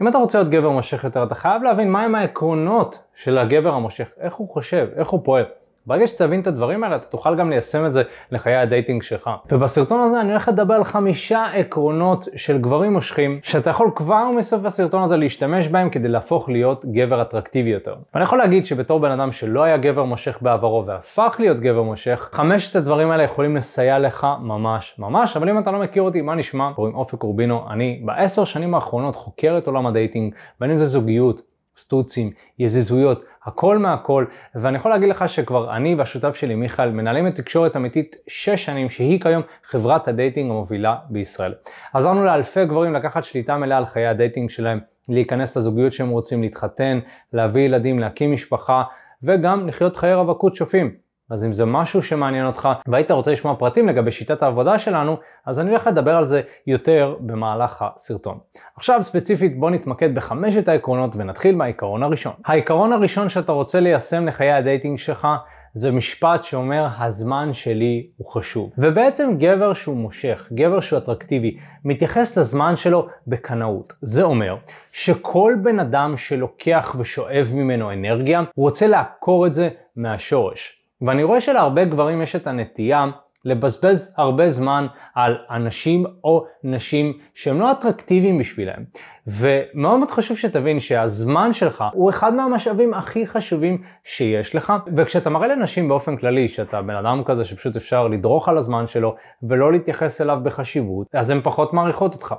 אם אתה רוצה להיות גבר מושך יותר, אתה חייב להבין מהם העקרונות של הגבר המושך, איך הוא חושב, איך הוא פועל. ברגע שתבין את הדברים האלה, אתה תוכל גם ליישם את זה לחיי הדייטינג שלך. ובסרטון הזה אני הולך לדבר על חמישה עקרונות של גברים מושכים, שאתה יכול כבר מסוף הסרטון הזה להשתמש בהם כדי להפוך להיות גבר אטרקטיבי יותר. ואני יכול להגיד שבתור בן אדם שלא היה גבר מושך בעברו והפך להיות גבר מושך, חמשת הדברים האלה יכולים לסייע לך ממש ממש, אבל אם אתה לא מכיר אותי, מה נשמע? קוראים אופק רובינו, אני בעשר שנים האחרונות חוקר את עולם הדייטינג, בין אם זה זוגיות, סטוצים, יזיזויות, הכל מהכל, ואני יכול להגיד לך שכבר אני והשותף שלי מיכאל מנהלים את תקשורת אמיתית 6 שנים, שהיא כיום חברת הדייטינג המובילה בישראל. עזרנו לאלפי גברים לקחת שליטה מלאה על חיי הדייטינג שלהם, להיכנס לזוגיות שהם רוצים, להתחתן, להביא ילדים, להקים משפחה, וגם לחיות חיי רווקות שווים. אז אם זה משהו שמעניין אותך והיית רוצה לשמוע פרטים לגבי שיטת העבודה שלנו, אז אני הולך לדבר על זה יותר במהלך הסרטון. עכשיו ספציפית בוא נתמקד בחמשת העקרונות ונתחיל מהעיקרון הראשון. העיקרון הראשון שאתה רוצה ליישם לחיי הדייטינג שלך זה משפט שאומר הזמן שלי הוא חשוב. ובעצם גבר שהוא מושך, גבר שהוא אטרקטיבי, מתייחס לזמן שלו בקנאות. זה אומר שכל בן אדם שלוקח ושואב ממנו אנרגיה, הוא רוצה לעקור את זה מהשורש. ואני רואה שלהרבה גברים יש את הנטייה לבזבז הרבה זמן על אנשים או נשים שהם לא אטרקטיביים בשבילם. ומאוד מאוד חשוב שתבין שהזמן שלך הוא אחד מהמשאבים הכי חשובים שיש לך, וכשאתה מראה לנשים באופן כללי שאתה בן אדם כזה שפשוט אפשר לדרוך על הזמן שלו ולא להתייחס אליו בחשיבות, אז הן פחות מעריכות אותך.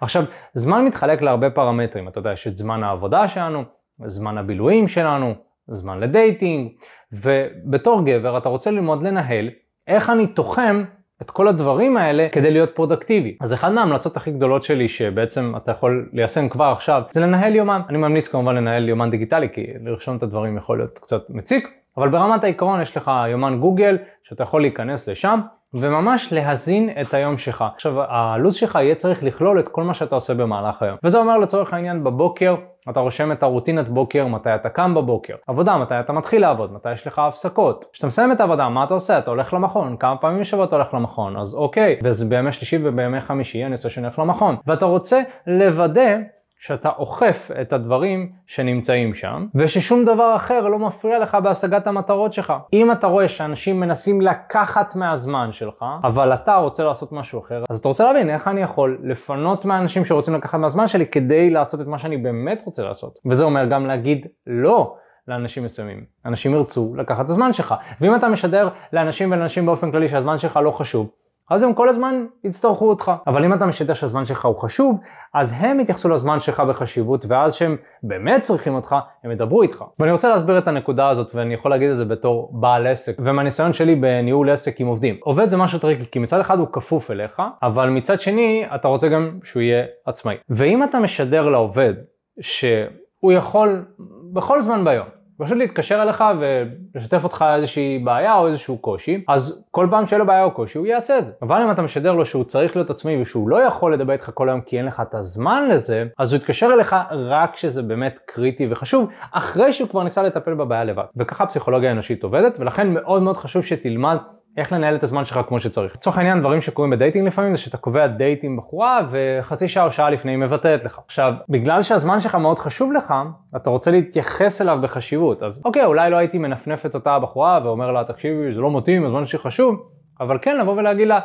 עכשיו, זמן מתחלק להרבה פרמטרים, אתה יודע, יש את זמן העבודה שלנו, זמן הבילויים שלנו, זמן לדייטינג, ובתור גבר אתה רוצה ללמוד לנהל איך אני תוחם את כל הדברים האלה כדי להיות פרודקטיבי. אז אחת מההמלצות הכי גדולות שלי שבעצם אתה יכול ליישם כבר עכשיו זה לנהל יומן. אני ממליץ כמובן לנהל יומן דיגיטלי כי לרשום את הדברים יכול להיות קצת מציק, אבל ברמת העיקרון יש לך יומן גוגל שאתה יכול להיכנס לשם וממש להזין את היום שלך. עכשיו הלו"ז שלך יהיה צריך לכלול את כל מה שאתה עושה במהלך היום. וזה אומר לצורך העניין בבוקר אתה רושם את הרוטינת בוקר, מתי אתה קם בבוקר. עבודה, מתי אתה מתחיל לעבוד, מתי יש לך הפסקות. כשאתה מסיים את העבודה, מה אתה עושה? אתה הולך למכון, כמה פעמים בשבוע אתה הולך למכון, אז אוקיי, וזה בימי שלישי ובימי חמישי אני רוצה שאני הולך למכון. ואתה רוצה לוודא שאתה אוכף את הדברים שנמצאים שם, וששום דבר אחר לא מפריע לך בהשגת המטרות שלך. אם אתה רואה שאנשים מנסים לקחת מהזמן שלך, אבל אתה רוצה לעשות משהו אחר, אז אתה רוצה להבין איך אני יכול לפנות מהאנשים שרוצים לקחת מהזמן שלי כדי לעשות את מה שאני באמת רוצה לעשות. וזה אומר גם להגיד לא. לאנשים מסוימים. אנשים ירצו לקחת את הזמן שלך. ואם אתה משדר לאנשים ולאנשים באופן כללי שהזמן שלך לא חשוב, אז הם כל הזמן יצטרכו אותך. אבל אם אתה משדר שהזמן שלך הוא חשוב, אז הם יתייחסו לזמן שלך בחשיבות, ואז שהם באמת צריכים אותך, הם ידברו איתך. ואני רוצה להסביר את הנקודה הזאת, ואני יכול להגיד את זה בתור בעל עסק, ומהניסיון שלי בניהול עסק עם עובדים. עובד זה משהו tricky, כי מצד אחד הוא כפוף אליך, אבל מצד שני, אתה רוצה גם שהוא יהיה עצמאי. ואם אתה משדר לעובד שהוא יכול בכל זמן ביום, פשוט להתקשר אליך ולשתף אותך איזושהי בעיה או איזשהו קושי, אז כל פעם שיהיה לו בעיה או קושי הוא יעשה את זה. אבל אם אתה משדר לו שהוא צריך להיות עצמאי ושהוא לא יכול לדבר איתך כל היום כי אין לך את הזמן לזה, אז הוא יתקשר אליך רק כשזה באמת קריטי וחשוב, אחרי שהוא כבר ניסה לטפל בבעיה לבד. וככה הפסיכולוגיה האנושית עובדת, ולכן מאוד מאוד חשוב שתלמד איך לנהל את הזמן שלך כמו שצריך. לצורך העניין דברים שקורים בדייטינג לפעמים זה שאתה קובע דייט עם בחורה וחצי שעה או שעה לפני היא מבטלת לך. עכשיו, בגלל שהזמן שלך מאוד חשוב לך, אתה רוצה להתייחס אליו בחשיבות. אז אוקיי, אולי לא הייתי מנפנף את אותה בחורה ואומר לה, תקשיבי, זה לא מתאים, הזמן שלי חשוב, אבל כן לבוא ולהגיד לה,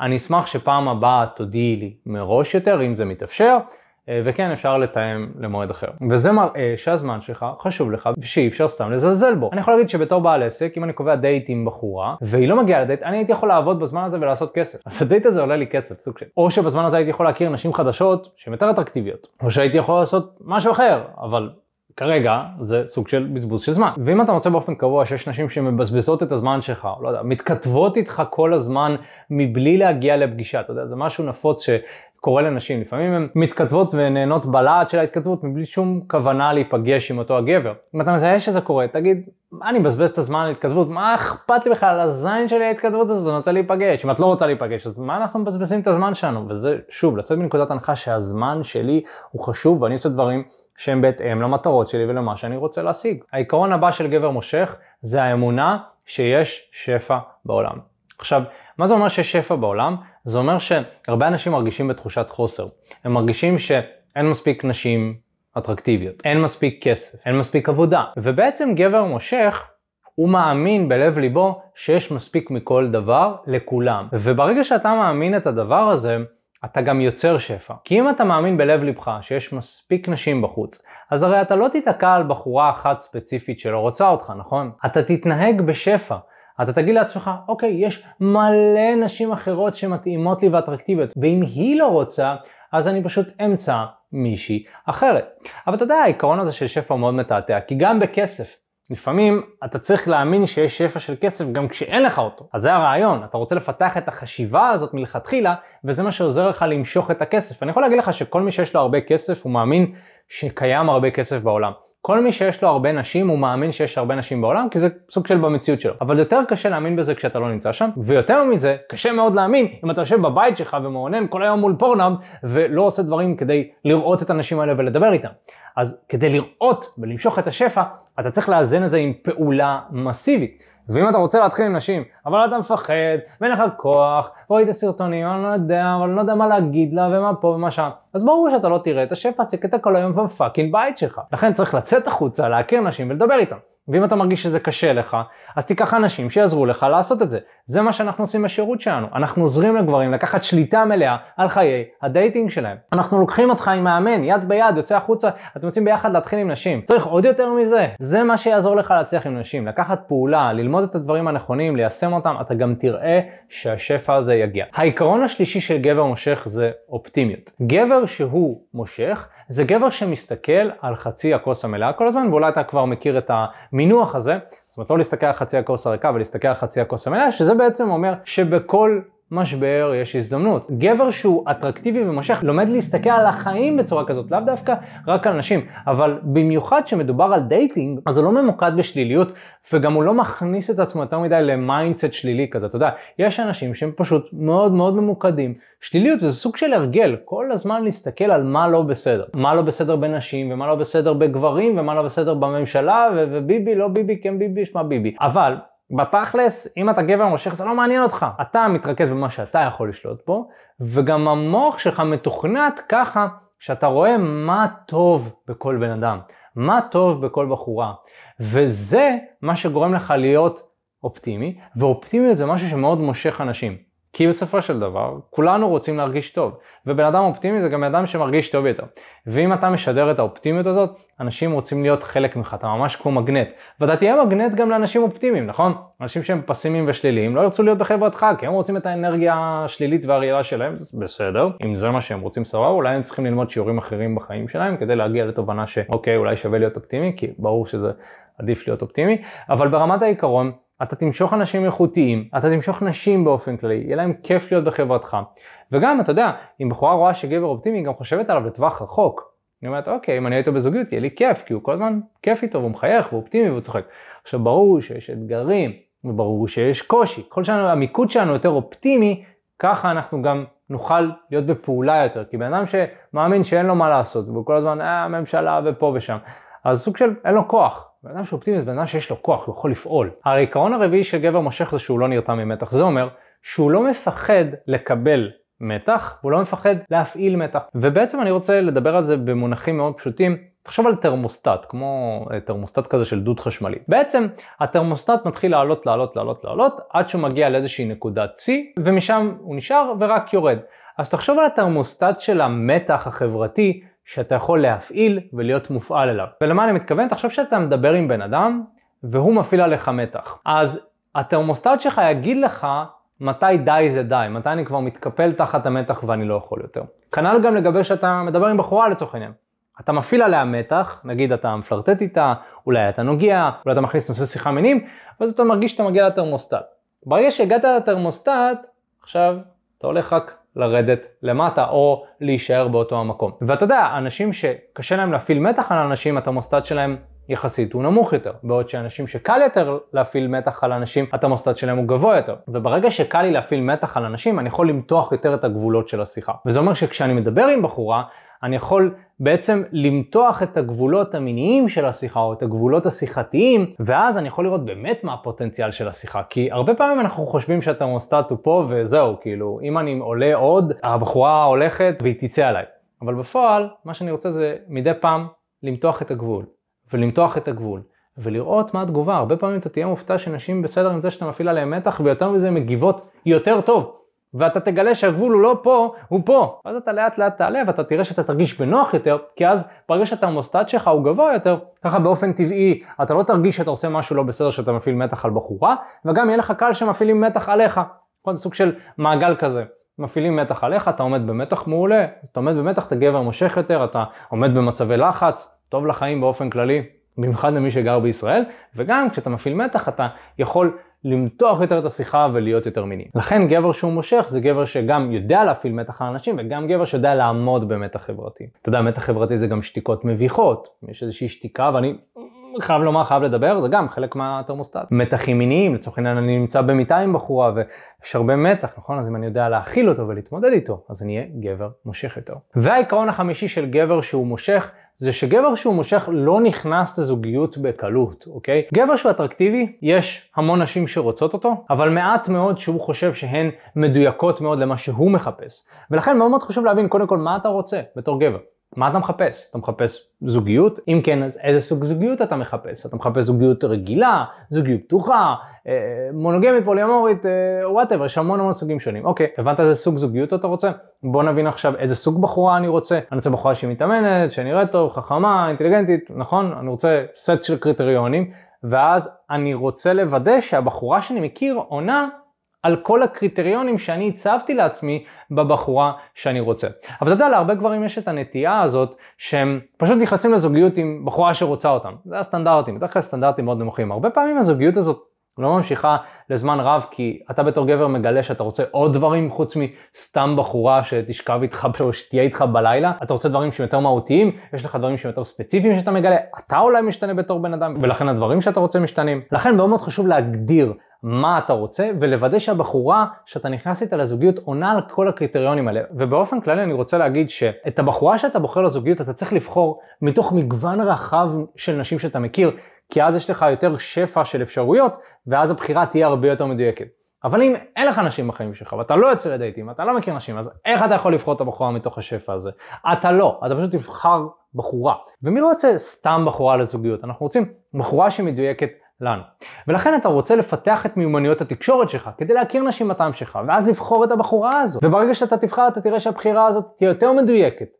אני אשמח שפעם הבאה תודיעי לי מראש יותר, אם זה מתאפשר. אה, וכן אפשר לתאם למועד אחר. וזה מראה שהזמן שלך חשוב לך ושאי אפשר סתם לזלזל בו. אני יכול להגיד שבתור בעל עסק, אם אני קובע דייט עם בחורה והיא לא מגיעה לדייט, אני הייתי יכול לעבוד בזמן הזה ולעשות כסף. אז הדייט הזה עולה לי כסף, סוג של. או שבזמן הזה הייתי יכול להכיר נשים חדשות שהן יותר אטרקטיביות. או שהייתי יכול לעשות משהו אחר, אבל כרגע זה סוג של בזבוז של זמן. ואם אתה מוצא באופן קבוע שיש נשים שמבזבזות את הזמן שלך, לא יודע, מתכתבות איתך כל הזמן מבלי להגיע לפגישה, אתה יודע, זה משהו נפוץ ש... קורה לנשים, לפעמים הן מתכתבות ונהנות בלהט של ההתכתבות מבלי שום כוונה להיפגש עם אותו הגבר. אם אתה מזהה שזה קורה, תגיד, מה אני מבזבז את הזמן על התכתבות, מה אכפת לי בכלל על הזין שלי ההתכתבות הזאת, אני רוצה להיפגש. אם את לא רוצה להיפגש, אז מה אנחנו מבזבזים את הזמן שלנו? וזה, שוב, לצאת מנקודת הנחה שהזמן שלי הוא חשוב ואני עושה דברים שהם בהתאם למטרות שלי ולמה שאני רוצה להשיג. העיקרון הבא של גבר מושך זה האמונה שיש שפע בעולם. עכשיו, מה זה אומר שיש שפע בעולם? זה אומר שהרבה אנשים מרגישים בתחושת חוסר. הם מרגישים שאין מספיק נשים אטרקטיביות. אין מספיק כסף, אין מספיק עבודה. ובעצם גבר מושך הוא מאמין בלב ליבו שיש מספיק מכל דבר לכולם. וברגע שאתה מאמין את הדבר הזה, אתה גם יוצר שפע. כי אם אתה מאמין בלב ליבך שיש מספיק נשים בחוץ, אז הרי אתה לא תיתקע על בחורה אחת ספציפית שלא רוצה אותך, נכון? אתה תתנהג בשפע. אתה תגיד לעצמך, אוקיי, יש מלא נשים אחרות שמתאימות לי ואטרקטיביות, ואם היא לא רוצה, אז אני פשוט אמצע מישהי אחרת. אבל אתה יודע, העיקרון הזה של שפע מאוד מתעתע, כי גם בכסף, לפעמים אתה צריך להאמין שיש שפע של כסף גם כשאין לך אותו. אז זה הרעיון, אתה רוצה לפתח את החשיבה הזאת מלכתחילה, וזה מה שעוזר לך למשוך את הכסף. אני יכול להגיד לך שכל מי שיש לו הרבה כסף, הוא מאמין שקיים הרבה כסף בעולם. כל מי שיש לו הרבה נשים, הוא מאמין שיש הרבה נשים בעולם, כי זה סוג של במציאות שלו. אבל יותר קשה להאמין בזה כשאתה לא נמצא שם, ויותר מזה, קשה מאוד להאמין אם אתה יושב בבית שלך ומעונן כל היום מול פורנאב, ולא עושה דברים כדי לראות את הנשים האלה ולדבר איתם. אז כדי לראות ולמשוך את השפע, אתה צריך לאזן את זה עם פעולה מסיבית. ואם אתה רוצה להתחיל עם נשים, אבל אתה מפחד, ואין לך כוח, וראית סרטונים, אני לא יודע, אבל אני לא יודע מה להגיד לה, ומה פה ומה שם, אז ברור שאתה לא תראה את השפע, כי אתה כל היום ב fucking בית שלך. לכן צריך לצאת החוצה, להכיר נשים ולדבר איתם. ואם אתה מרגיש שזה קשה לך, אז תיקח אנשים שיעזרו לך לעשות את זה. זה מה שאנחנו עושים בשירות שלנו. אנחנו עוזרים לגברים לקחת שליטה מלאה על חיי הדייטינג שלהם. אנחנו לוקחים אותך עם מאמן, יד ביד, יוצא החוצה, אתם יוצאים ביחד להתחיל עם נשים. צריך עוד יותר מזה. זה מה שיעזור לך להצליח עם נשים. לקחת פעולה, ללמוד את הדברים הנכונים, ליישם אותם, אתה גם תראה שהשפע הזה יגיע. העיקרון השלישי של גבר מושך זה אופטימיות. גבר שהוא מושך, זה גבר שמסתכל על חצי הכוס המלאה כל הזמן, ואולי אתה כבר מכיר את המינוח הזה, זאת אומרת לא להסתכל על חצי הכוס הריקה ולהסתכל על חצי הכוס המלאה, שזה בעצם אומר שבכל משבר יש הזדמנות. גבר שהוא אטרקטיבי ומושך לומד להסתכל על החיים בצורה כזאת, לאו דווקא רק על נשים, אבל במיוחד כשמדובר על דייטינג, אז הוא לא ממוקד בשליליות, וגם הוא לא מכניס את עצמו יותר מדי ל mindset שלילי כזה, אתה יודע, יש אנשים שהם פשוט מאוד מאוד ממוקדים. שליליות וזה סוג של הרגל, כל הזמן להסתכל על מה לא בסדר. מה לא בסדר בנשים, ומה לא בסדר בגברים, ומה לא בסדר בממשלה, וביבי, לא ביבי, כן ביבי, שמע ביבי. אבל בתכלס, אם אתה גבר מושך זה לא מעניין אותך. אתה מתרכז במה שאתה יכול לשלוט בו, וגם המוח שלך מתוכנת ככה שאתה רואה מה טוב בכל בן אדם, מה טוב בכל בחורה. וזה מה שגורם לך להיות אופטימי, ואופטימיות זה משהו שמאוד מושך אנשים. כי בסופו של דבר, כולנו רוצים להרגיש טוב, ובן אדם אופטימי זה גם אדם שמרגיש טוב יותר. ואם אתה משדר את האופטימיות הזאת, אנשים רוצים להיות חלק ממך, אתה ממש כמו מגנט. ואתה תהיה מגנט גם לאנשים אופטימיים, נכון? אנשים שהם פסימיים ושליליים לא ירצו להיות בחברתך, כי הם רוצים את האנרגיה השלילית והרעילה שלהם, בסדר. אם זה מה שהם רוצים סבבה, אולי הם צריכים ללמוד שיעורים אחרים בחיים שלהם, כדי להגיע לתובנה שאוקיי, אולי שווה להיות אופטימי, כי ברור שזה עדיף להיות אופטימי, אבל ברמת העיקרון, אתה תמשוך אנשים איכותיים, אתה תמשוך נשים באופן כללי, יהיה להם כיף להיות בחברתך. וגם, אתה יודע, אם בחורה רואה שגבר אופטימי, היא גם חושבת עליו לטווח רחוק. היא אומרת, אוקיי, אם אני אהיה איתו בזוגיות, יהיה לי כיף, כי הוא כל הזמן כיף איתו, והוא מחייך, והוא אופטימי והוא צוחק. עכשיו, ברור שיש אתגרים, וברור שיש קושי. ככל שהמיקוד שלנו יותר אופטימי, ככה אנחנו גם נוכל להיות בפעולה יותר. כי בן אדם שמאמין שאין לו מה לעשות, והוא כל הזמן, אה, הממשלה ופה ושם, אז סוג של, אין לו כוח. בן אדם שאופטימי זה בן אדם שיש לו כוח, הוא יכול לפעול. העיקרון הרביעי של גבר מושך זה שהוא לא נרתע ממתח. זה אומר שהוא לא מפחד לקבל מתח, והוא לא מפחד להפעיל מתח. ובעצם אני רוצה לדבר על זה במונחים מאוד פשוטים. תחשוב על תרמוסטט, כמו אה, תרמוסטט כזה של דוד חשמלי. בעצם התרמוסטט מתחיל לעלות, לעלות, לעלות, לעלות, עד שהוא מגיע לאיזושהי נקודת צי, ומשם הוא נשאר ורק יורד. אז תחשוב על התרמוסטט של המתח החברתי שאתה יכול להפעיל ולהיות מופעל אליו. ולמה אני מתכוון? תחשוב שאתה מדבר עם בן אדם והוא מפעיל עליך מתח. אז התרמוסטט שלך יגיד לך מתי די זה די, מתי אני כבר מתקפל תחת המתח ואני לא יכול יותר. כנ"ל גם לגבי שאתה מדבר עם בחורה לצורך העניין. אתה מפעיל עליה מתח, נגיד אתה מפלרטט איתה, אולי אתה נוגע, אולי אתה מכניס נושא שיחה מינים, ואז אתה מרגיש שאתה מגיע לתרמוסטט. ברגע שהגעת לתרמוסטט, עכשיו אתה הולך רק לרדת למטה או להישאר באותו המקום. ואתה יודע, אנשים שקשה להם להפעיל מתח על אנשים, התרמוסטט שלהם יחסית הוא נמוך יותר, בעוד שאנשים שקל יותר להפעיל מתח על אנשים, התרמוסטט שלהם הוא גבוה יותר. וברגע שקל לי להפעיל מתח על אנשים, אני יכול למתוח יותר את הגבולות של השיחה. וזה אומר שכשאני מדבר עם בחורה, אני יכול בעצם למתוח את הגבולות המיניים של השיחה או את הגבולות השיחתיים, ואז אני יכול לראות באמת מה הפוטנציאל של השיחה. כי הרבה פעמים אנחנו חושבים שהתרמוסטט הוא פה וזהו, כאילו, אם אני עולה עוד, הבחורה הולכת והיא תצא עליי. אבל בפועל, מה שאני רוצה זה מדי פעם למתוח את הגבול, ולמתוח את הגבול, ולראות מה התגובה. הרבה פעמים אתה תהיה מופתע שנשים בסדר עם זה שאתה מפעיל עליהן מתח, ויותר מזה מגיבות יותר טוב. ואתה תגלה שהגבול הוא לא פה, הוא פה. ואז אתה לאט לאט תעלה ואתה תראה שאתה תרגיש בנוח יותר, כי אז ברגע שהתרמוסטט שלך הוא גבוה יותר, ככה באופן טבעי אתה לא תרגיש שאתה עושה משהו לא בסדר שאתה מפעיל מתח על בחורה, וגם יהיה לך קל שמפעילים מתח עליך. נכון, סוג של מעגל כזה. מפעילים מתח עליך, אתה עומד במתח מעולה, אתה עומד במתח, אתה גבר מושך יותר, אתה עומד במצבי לחץ, טוב לחיים באופן כללי, במיוחד למי שגר בישראל, וגם כשאתה מפעיל מתח אתה יכול למתוח יותר את השיחה ולהיות יותר מיני. לכן גבר שהוא מושך זה גבר שגם יודע להפעיל מתח על אנשים וגם גבר שיודע לעמוד במתח חברתי. אתה יודע, מתח חברתי זה גם שתיקות מביכות, יש איזושהי שתיקה ואני חייב לומר, חייב לדבר, זה גם חלק מהתרמוסטט. מתחים מיניים, לצורך העניין אני נמצא במיטה עם בחורה ויש הרבה מתח, נכון? אז אם אני יודע להכיל אותו ולהתמודד איתו, אז אני אהיה גבר מושך יותר. והעיקרון החמישי של גבר שהוא מושך, זה שגבר שהוא מושך לא נכנס לזוגיות בקלות, אוקיי? גבר שהוא אטרקטיבי, יש המון נשים שרוצות אותו, אבל מעט מאוד שהוא חושב שהן מדויקות מאוד למה שהוא מחפש. ולכן מאוד מאוד חשוב להבין קודם כל מה אתה רוצה בתור גבר. מה אתה מחפש? אתה מחפש זוגיות? אם כן, איזה סוג זוגיות אתה מחפש? אתה מחפש זוגיות רגילה, זוגיות פתוחה, אה, מונוגמית, פוליאמורית, whatever, יש המון המון סוגים שונים. אוקיי, הבנת איזה סוג זוגיות אתה רוצה? בוא נבין עכשיו איזה סוג בחורה אני רוצה. אני רוצה בחורה שהיא מתאמנת, שנראית טוב, חכמה, אינטליגנטית, נכון? אני רוצה סט של קריטריונים, ואז אני רוצה לוודא שהבחורה שאני מכיר עונה על כל הקריטריונים שאני הצבתי לעצמי בבחורה שאני רוצה. אבל אתה יודע, להרבה גברים יש את הנטייה הזאת שהם פשוט נכנסים לזוגיות עם בחורה שרוצה אותם. זה הסטנדרטים, בדרך כלל סטנדרטים מאוד נמוכים. הרבה פעמים הזוגיות הזאת לא ממשיכה לזמן רב כי אתה בתור גבר מגלה שאתה רוצה עוד דברים חוץ מסתם בחורה שתשכב איתך או שתהיה איתך בלילה. אתה רוצה דברים שהם יותר מהותיים, יש לך דברים שהם יותר ספציפיים שאתה מגלה, אתה אולי משתנה בתור בן אדם ולכן הדברים שאתה רוצה משתנים. לכן מאוד מאוד חשוב להגדיר מה אתה רוצה, ולוודא שהבחורה שאתה נכנס איתה לזוגיות עונה על כל הקריטריונים האלה. ובאופן כללי אני רוצה להגיד שאת הבחורה שאתה בוחר לזוגיות אתה צריך לבחור מתוך מגוון רחב של נשים שאתה מכיר, כי אז יש לך יותר שפע של אפשרויות, ואז הבחירה תהיה הרבה יותר מדויקת. אבל אם אין לך נשים בחיים שלך, ואתה לא יוצא לדייטים, אתה לא מכיר נשים, אז איך אתה יכול לבחור את הבחורה מתוך השפע הזה? אתה לא, אתה פשוט תבחר בחורה. ומי לא יוצא סתם בחורה לזוגיות? אנחנו רוצים בחורה שמדויקת לנו. ולכן אתה רוצה לפתח את מיומנויות התקשורת שלך כדי להכיר נשים בטעם שלך, ואז לבחור את הבחורה הזו. וברגע שאתה תבחר אתה תראה שהבחירה הזאת תהיה יותר מדויקת.